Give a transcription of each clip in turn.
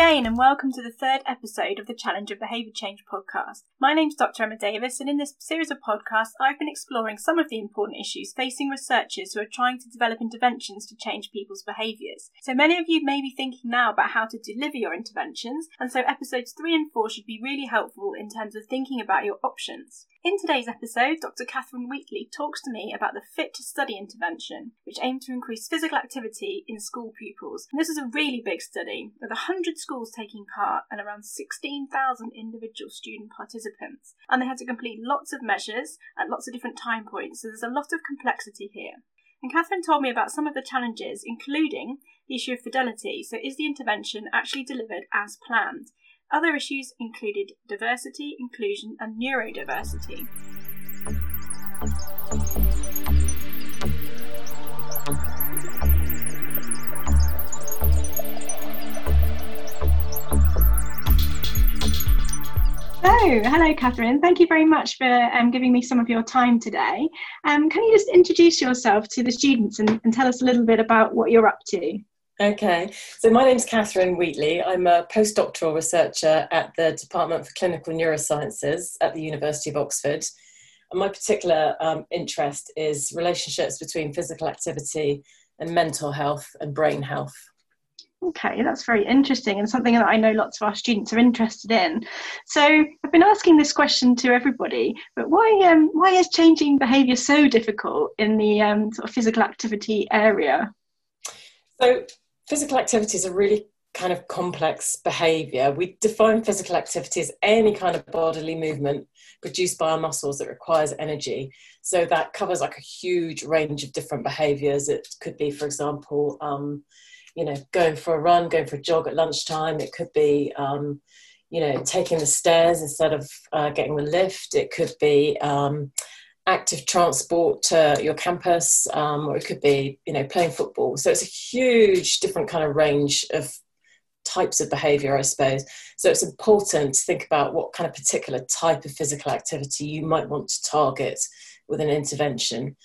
again, and welcome to the third episode of the Challenge of Behaviour Change podcast. My name's Dr. Emma Davies, and in this series of podcasts, I've been exploring some of the important issues facing researchers who are trying to develop interventions to change people's behaviours. So many of you may be thinking now about how to deliver your interventions, and so episodes three and four should be really helpful in terms of thinking about your options. In today's episode, Dr. Catherine Wheatley talks to me about the Fit to Study intervention, which aimed to increase physical activity in school pupils. And this is a really big study, with 100 schools taking part and around 16,000 individual student participants. And they had to complete lots of measures at lots of different time points, so there's a lot of complexity here. And Catherine told me about some of the challenges, including the issue of fidelity. So, is the intervention actually delivered as planned? Other issues included diversity, inclusion, and neurodiversity. Oh, hello, Catherine. Thank you very much for um, giving me some of your time today. Um, can you just introduce yourself to the students and, and tell us a little bit about what you're up to? Okay, so my name's Catherine Wheatley. I'm a postdoctoral researcher at the Department for Clinical Neurosciences at the University of Oxford. And my particular um, interest is relationships between physical activity and mental health and brain health. Okay, that's very interesting and something that I know lots of our students are interested in. So I've been asking this question to everybody, but why um, why is changing behaviour so difficult in the um, sort of physical activity area? So physical activity is a really kind of complex behavior. We define physical activity as any kind of bodily movement produced by our muscles that requires energy. So that covers like a huge range of different behaviors. It could be, for example, um, you know, going for a run, going for a jog at lunchtime. It could be, um, you know, taking the stairs instead of uh, getting the lift. It could be, um, active transport to your campus, um, or it could be, you know, playing football. So it's a huge different kind of range of types of behavior, I suppose. So it's important to think about what kind of particular type of physical activity you might want to target with an intervention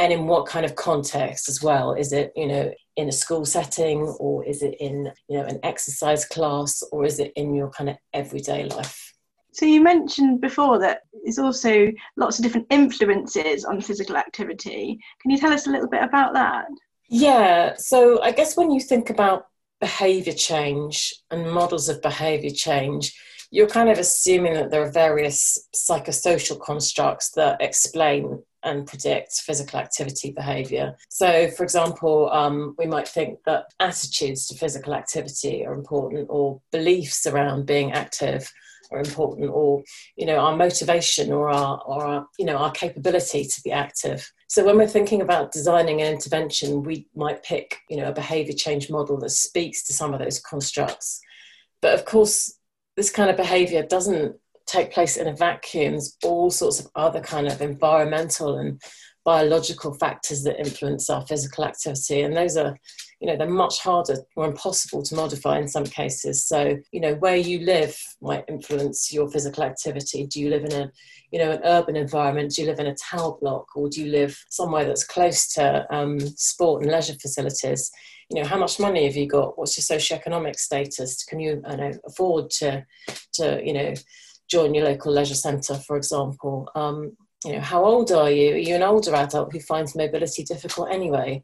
and in what kind of context as well is it you know in a school setting or is it in you know an exercise class or is it in your kind of everyday life so you mentioned before that there's also lots of different influences on physical activity. Can you tell us a little bit about that? Yeah, so I guess when you think about behavior change and models of behavior change, you're kind of assuming that there are various psychosocial constructs that explain and predict physical activity behavior. So, for example, um, we might think that attitudes to physical activity are important, or beliefs around being active are important or you know our motivation or our or our you know our capability to be active. So when we're thinking about designing an intervention we might pick you know a behavior change model that speaks to some of those constructs. But of course this kind of behavior doesn't take place in a vacuum. There's all sorts of other kind of environmental and biological factors that influence our physical activity and those are you know they're much harder or impossible to modify in some cases. So you know where you live might influence your physical activity. Do you live in a you know an urban environment? Do you live in a tower block or do you live somewhere that's close to um, sport and leisure facilities? You know how much money have you got? What's your socioeconomic status? Can you, know, afford to to you know join your local leisure centre for example? Um, you know how old are you? Are you an older adult who finds mobility difficult anyway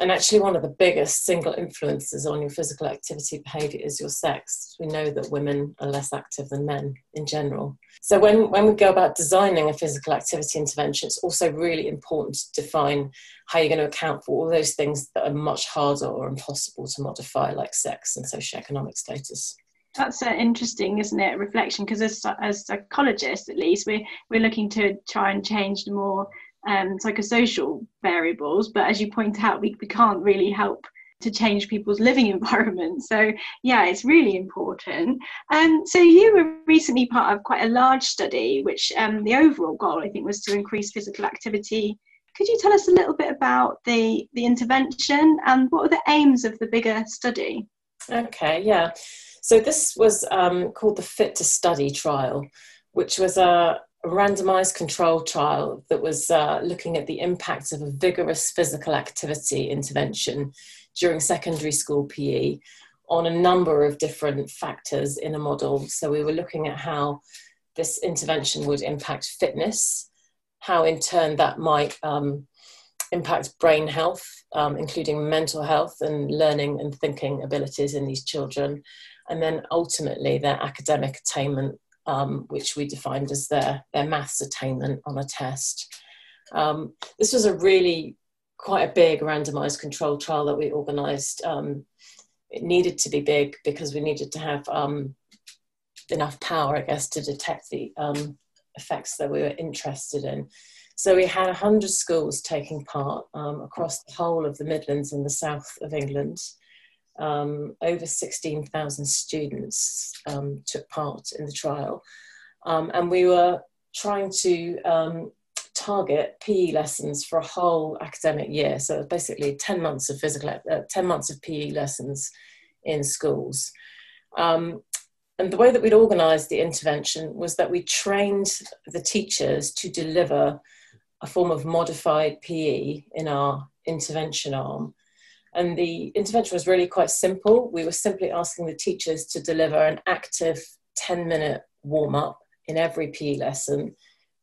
and actually, one of the biggest single influences on your physical activity behavior is your sex. We know that women are less active than men in general. So, when, when we go about designing a physical activity intervention, it's also really important to define how you're going to account for all those things that are much harder or impossible to modify, like sex and socioeconomic status. That's uh, interesting, isn't it? Reflection, because as, as psychologists, at least, we're, we're looking to try and change the more um, psychosocial variables, but as you point out, we, we can't really help to change people's living environment. So yeah, it's really important. Um, so you were recently part of quite a large study, which um, the overall goal I think was to increase physical activity. Could you tell us a little bit about the the intervention and what are the aims of the bigger study? Okay, yeah. So this was um, called the Fit to Study trial, which was a a randomized control trial that was uh, looking at the impact of a vigorous physical activity intervention during secondary school PE on a number of different factors in a model. So we were looking at how this intervention would impact fitness, how in turn that might um, impact brain health, um, including mental health and learning and thinking abilities in these children, and then ultimately their academic attainment, um, which we defined as their, their maths attainment on a test. Um, this was a really quite a big randomized control trial that we organized. Um, it needed to be big because we needed to have um, enough power, I guess, to detect the um, effects that we were interested in. So we had 100 schools taking part um, across the whole of the Midlands and the south of England. Um, over 16,000 students um, took part in the trial. Um, and we were trying to um, target PE lessons for a whole academic year. So basically 10 months of physical, uh, 10 months of PE lessons in schools. Um, and the way that we'd organised the intervention was that we trained the teachers to deliver a form of modified PE in our intervention arm. And the intervention was really quite simple. We were simply asking the teachers to deliver an active 10 minute warm up in every PE lesson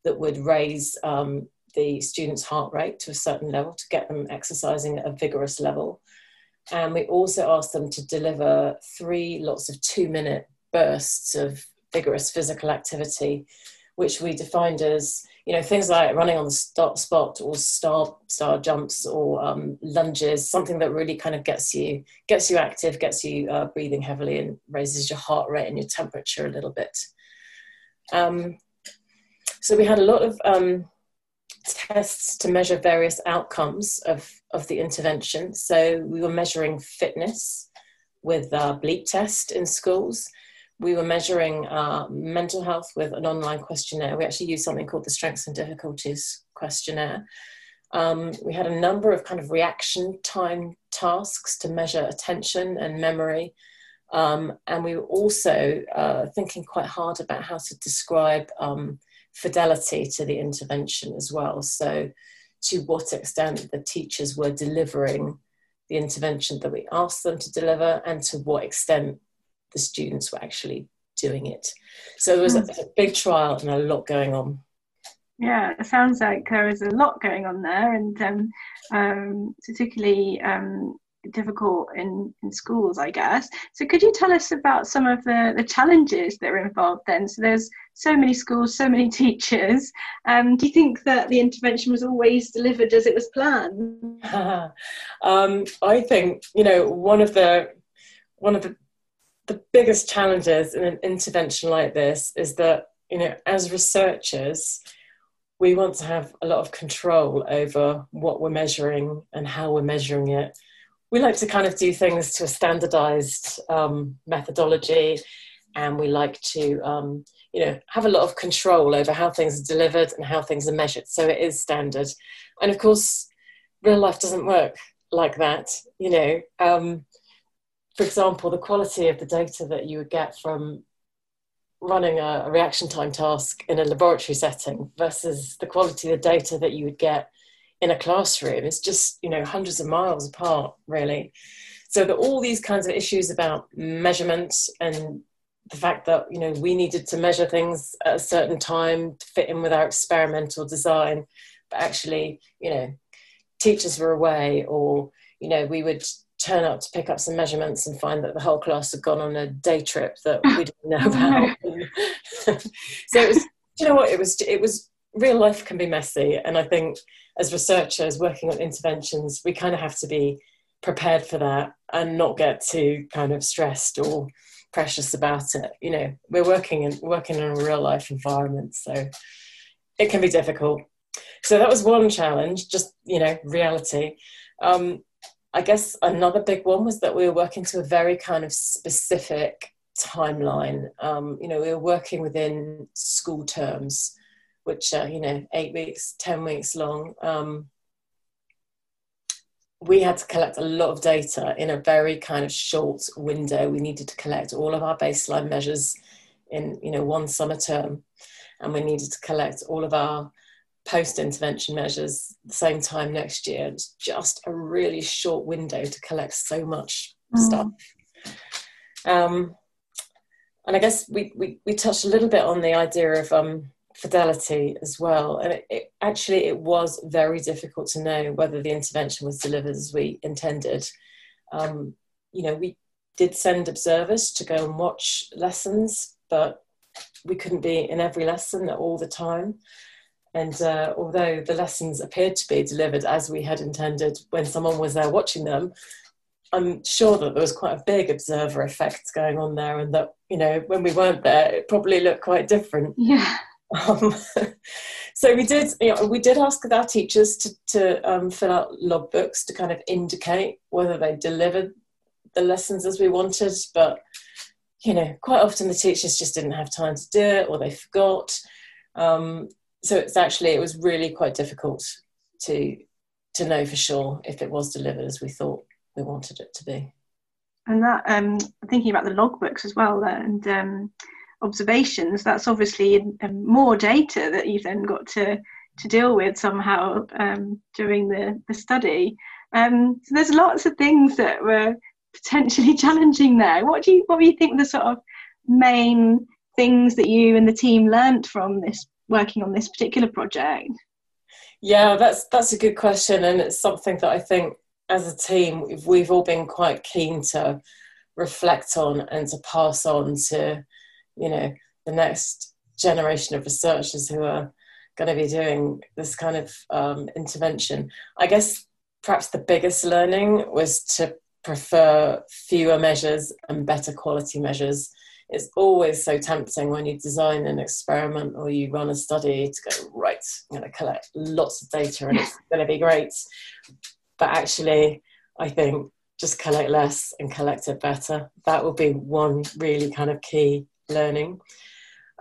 that would raise um, the students' heart rate to a certain level to get them exercising at a vigorous level. And we also asked them to deliver three lots of two minute bursts of vigorous physical activity, which we defined as you know things like running on the stop spot or star star jumps or um, lunges, something that really kind of gets you gets you active, gets you uh, breathing heavily, and raises your heart rate and your temperature a little bit. Um, so we had a lot of um, tests to measure various outcomes of, of the intervention. So we were measuring fitness with a bleep test in schools. We were measuring mental health with an online questionnaire. We actually used something called the Strengths and Difficulties questionnaire. Um, we had a number of kind of reaction time tasks to measure attention and memory. Um, and we were also uh, thinking quite hard about how to describe um, fidelity to the intervention as well. So, to what extent the teachers were delivering the intervention that we asked them to deliver, and to what extent the students were actually doing it. So, there was a, a big trial and a lot going on. Yeah, it sounds like there is a lot going on there, and um, um, particularly um, difficult in, in schools, I guess. So, could you tell us about some of the, the challenges that are involved then? So, there's so many schools, so many teachers. Um, do you think that the intervention was always delivered as it was planned? um, I think you know one of the one of the the biggest challenges in an intervention like this is that you know as researchers we want to have a lot of control over what we're measuring and how we're measuring it. We like to kind of do things to a standardized um, methodology and we like to um, you know have a lot of control over how things are delivered and how things are measured. So it is standard. And of course real life doesn't work like that you know um, for example the quality of the data that you would get from running a, a reaction time task in a laboratory setting versus the quality of the data that you would get in a classroom is just you know hundreds of miles apart really. So that all these kinds of issues about measurement and the fact that you know we needed to measure things at a certain time to fit in with our experimental design but actually you know teachers were away or you know we would turn up to pick up some measurements and find that the whole class had gone on a day trip that we didn't know about so it was you know what it was it was real life can be messy and i think as researchers working on interventions, we kind of have to be prepared for that and not get too kind of stressed or precious about it. You know, we're working in working in a real life environment, so it can be difficult. So that was one challenge, just you know, reality. Um, I guess another big one was that we were working to a very kind of specific timeline. Um, you know, we were working within school terms which are you know eight weeks, ten weeks long. Um, we had to collect a lot of data in a very kind of short window. We needed to collect all of our baseline measures in you know one summer term, and we needed to collect all of our post-intervention measures the same time next year. It's just a really short window to collect so much mm. stuff. Um, and I guess we, we, we touched a little bit on the idea of um, fidelity as well. And it, it, actually, it was very difficult to know whether the intervention was delivered as we intended. Um, you know, we did send observers to go and watch lessons, but we couldn't be in every lesson all the time. And uh, although the lessons appeared to be delivered as we had intended when someone was there watching them, I'm sure that there was quite a big observer effect going on there, and that you know when we weren't there, it probably looked quite different. Yeah. Um, so we did, you know, we did ask our teachers to, to um, fill out logbooks to kind of indicate whether they delivered the lessons as we wanted, but you know, quite often the teachers just didn't have time to do it or they forgot. Um, so it's actually it was really quite difficult to to know for sure if it was delivered as we thought we wanted it to be. And that um, thinking about the logbooks as well, and um, observations. That's obviously um, more data that you've then got to to deal with somehow um, during the the study. Um, so there's lots of things that were potentially challenging there. What do you what do you think the sort of main things that you and the team learnt from this working on this particular project? Yeah, that's that's a good question, and it's something that I think as a team we've, we've all been quite keen to reflect on and to pass on to you know the next generation of researchers who are going to be doing this kind of um, intervention. I guess perhaps the biggest learning was to prefer fewer measures and better quality measures. It's always so tempting when you design an experiment or you run a study to go, right, I'm going to collect lots of data and it's going to be great. But actually, I think just collect less and collect it better. That will be one really kind of key learning.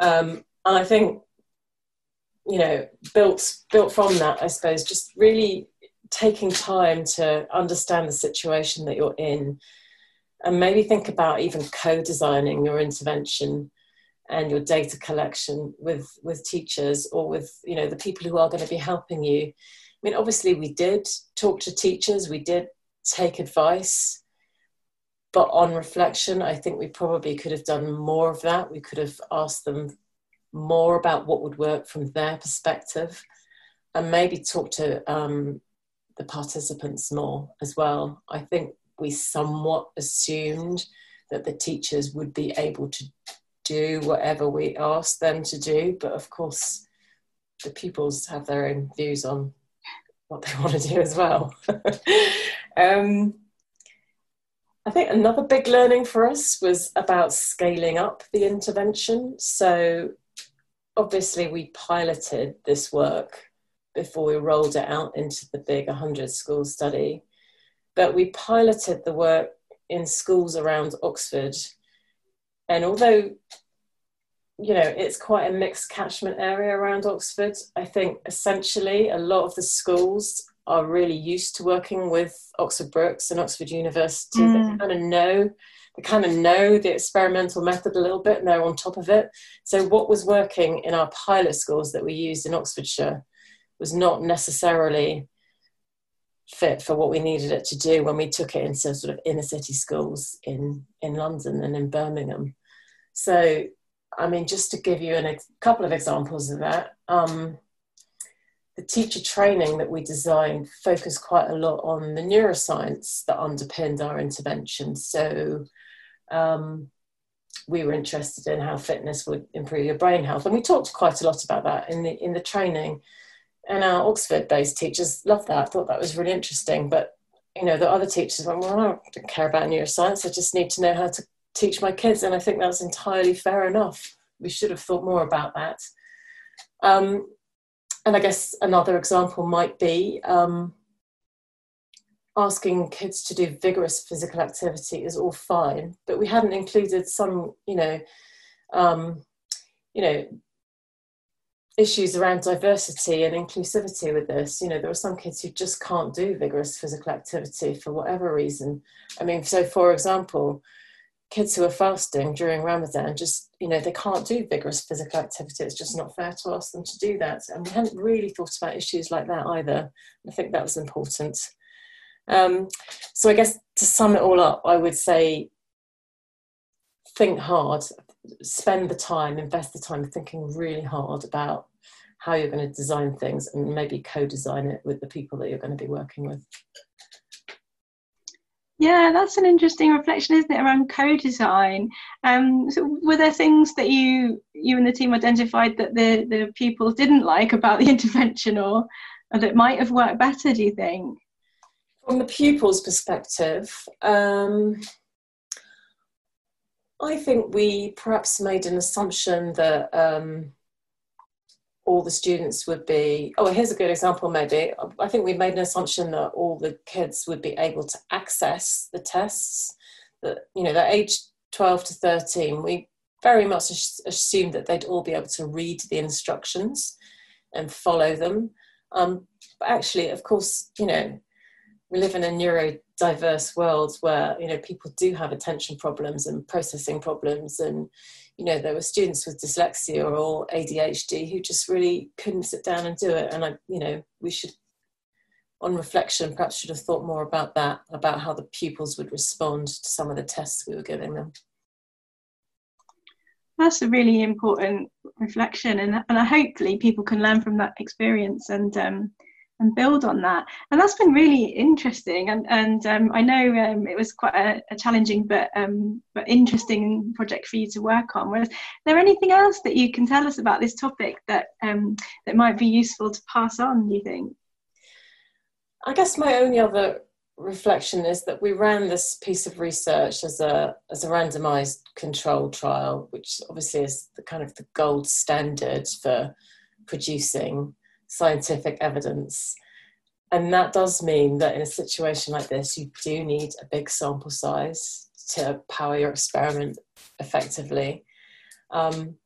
Um, and I think, you know, built built from that, I suppose, just really taking time to understand the situation that you're in and maybe think about even co-designing your intervention and your data collection with with teachers or with you know the people who are going to be helping you i mean obviously we did talk to teachers we did take advice but on reflection, I think we probably could have done more of that. We could have asked them more about what would work from their perspective and maybe talk to um, the participants more as well. I think we somewhat assumed that the teachers would be able to do whatever we asked them to do, but of course, the pupils have their own views on what they want to do as well. um, I think another big learning for us was about scaling up the intervention. So, obviously, we piloted this work before we rolled it out into the big 100 school study. But we piloted the work in schools around Oxford. And although, you know, it's quite a mixed catchment area around Oxford, I think essentially a lot of the schools are really used to working with Oxford Brookes and Oxford University. Mm. They kind of know they kind of know the experimental method a little bit and they're on top of it. So what was working in our pilot schools that we used in Oxfordshire was not necessarily fit for what we needed it to do when we took it into sort of inner city schools in in London and in Birmingham. So I mean, just to give you a couple of examples of that, um, the teacher training that we designed focused quite a lot on the neuroscience that underpinned our intervention. So um, we were interested in how fitness would improve your brain health, and we talked quite a lot about that in the in the training. And our Oxford-based teachers loved that. I thought that was really interesting. But you know, the other teachers went, "Well, I don't care about neuroscience. I just need to know how to teach my kids." And I think that's entirely fair enough. We should have thought more about that. Um, and I guess another example might be um, asking kids to do vigorous physical activity is all fine, but we hadn't included some, you know, um, you know, issues around diversity and inclusivity with this. You know, there are some kids who just can't do vigorous physical activity for whatever reason. I mean, so for example, kids who are fasting during Ramadan just, you know, they can't do vigorous physical activity. It's just not fair to ask them to do that. And we hadn't really thought about issues like that either. I think that was important. Um, so I guess to sum it all up, I would say think hard, spend the time, invest the time thinking really hard about how you're going to design things and maybe co-design it with the people that you're going to be working with. Yeah, that's an interesting reflection, isn't it, around co-design? Um, so were there things that you you and the team identified that the the pupils didn't like about the intervention, or, or that might have worked better? Do you think? From the pupils' perspective, um, I think we perhaps made an assumption that um, all the students would be oh here's a good example maybe. I think we made an assumption that all the kids would be able to access the tests that you know they're age 12 to 13 we very much assumed that they'd all be able to read the instructions and follow them. Um, but actually of course you know we live in a neurodiverse world where you know people do have attention problems and processing problems and you know, there were students with dyslexia or ADHD who just really couldn't sit down and do it. And I, you know, we should, on reflection, perhaps should have thought more about that, about how the pupils would respond to some of the tests we were giving them. That's a really important reflection, and and hopefully people can learn from that experience and um, and build on that. And that's been really interesting. And and um, I know um, it was quite a, a challenging but um, but interesting project for you to work on. Was there anything else that you can tell us about this topic that um, that might be useful to pass on? Do you think? I guess my only other reflection is that we ran this piece of research as a as a randomized control trial, which obviously is the kind of the gold standard for producing scientific evidence. And that does mean that in a situation like this, you do need a big sample size to power your experiment effectively. Um,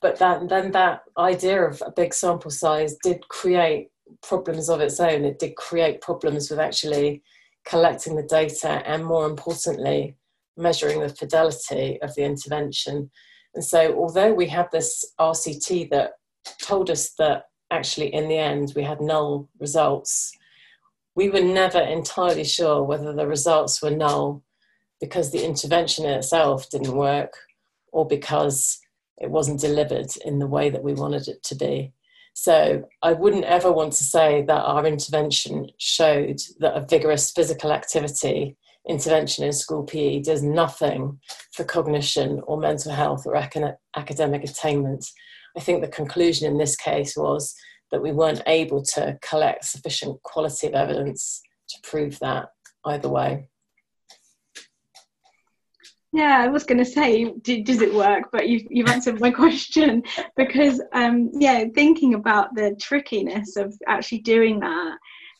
but that, then that idea of a big sample size did create problems of its own. It did create problems with actually collecting the data and, more importantly, measuring the fidelity of the intervention. And so, although we had this RCT that told us that actually in the end we had null results. We were never entirely sure whether the results were null because the intervention itself didn't work or because it wasn't delivered in the way that we wanted it to be. So I wouldn't ever want to say that our intervention showed that a vigorous physical activity intervention in school PE does nothing for cognition or mental health or academic attainment. I think the conclusion in this case was that we weren't able to collect sufficient quality of evidence to prove that either way. Yeah, I was going to say, does it work? But you've, you've answered my question because, um, yeah, thinking about the trickiness of actually doing that,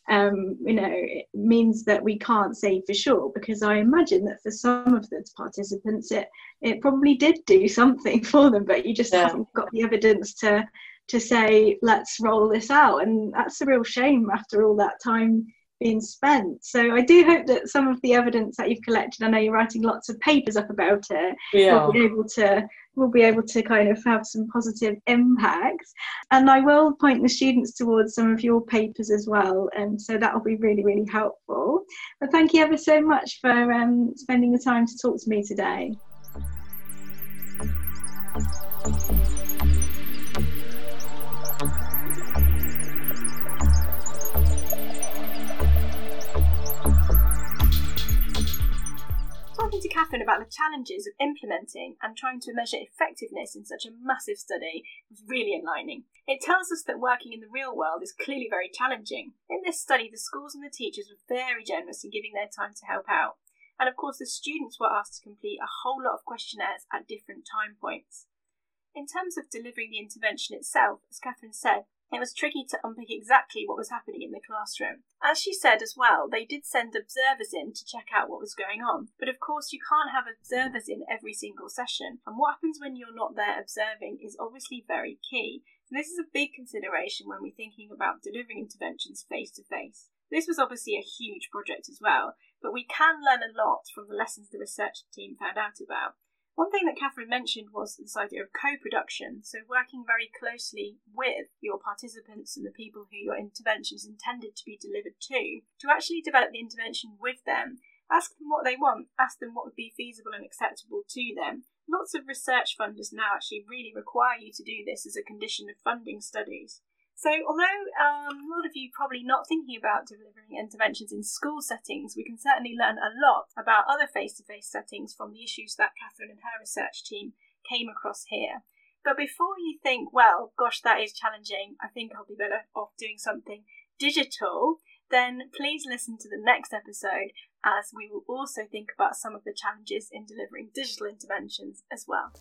um, you know, it means that we can't say for sure because I imagine that for some of the participants, it it probably did do something for them, but you just yeah. haven't got the evidence to to say let's roll this out, and that's a real shame after all that time being spent. So I do hope that some of the evidence that you've collected, I know you're writing lots of papers up about it, yeah. will be able to will be able to kind of have some positive impacts. And I will point the students towards some of your papers as well. And so that will be really, really helpful. But thank you ever so much for um, spending the time to talk to me today. About the challenges of implementing and trying to measure effectiveness in such a massive study was really enlightening. It tells us that working in the real world is clearly very challenging. In this study, the schools and the teachers were very generous in giving their time to help out. And of course, the students were asked to complete a whole lot of questionnaires at different time points. In terms of delivering the intervention itself, as Catherine said, it was tricky to unpick exactly what was happening in the classroom. As she said as well, they did send observers in to check out what was going on. But of course, you can't have observers in every single session. And what happens when you're not there observing is obviously very key. And this is a big consideration when we're thinking about delivering interventions face to face. This was obviously a huge project as well, but we can learn a lot from the lessons the research team found out about. One thing that Catherine mentioned was this idea of co production, so working very closely with your participants and the people who your intervention is intended to be delivered to, to actually develop the intervention with them. Ask them what they want, ask them what would be feasible and acceptable to them, lots of research funders now actually really require you to do this as a condition of funding studies. So, although um, a lot of you probably not thinking about delivering interventions in school settings, we can certainly learn a lot about other face to face settings from the issues that Catherine and her research team came across here. But before you think, well, gosh, that is challenging, I think I'll be better off doing something digital, then please listen to the next episode as we will also think about some of the challenges in delivering digital interventions as well.